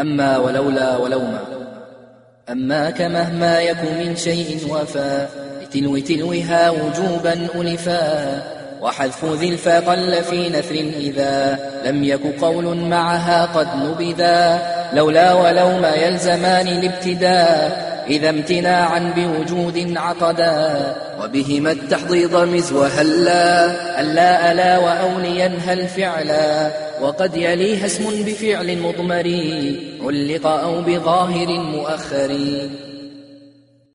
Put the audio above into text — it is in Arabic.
أما ولولا ولوما. أما كمهما يك من شيء وفا لتلو تلوها وجوبا ألفا. وحذف ذي الفا قل في نثر إذا لم يك قول معها قد نبذا. لولا ولوما يلزمان الابتداء. إذا امتناعا بوجود عقدا وبهما التحضيض مز وهلا ألا ألا وأوليا هل فعلا وقد يليها اسم بفعل مضمر علق أو بظاهر مؤخر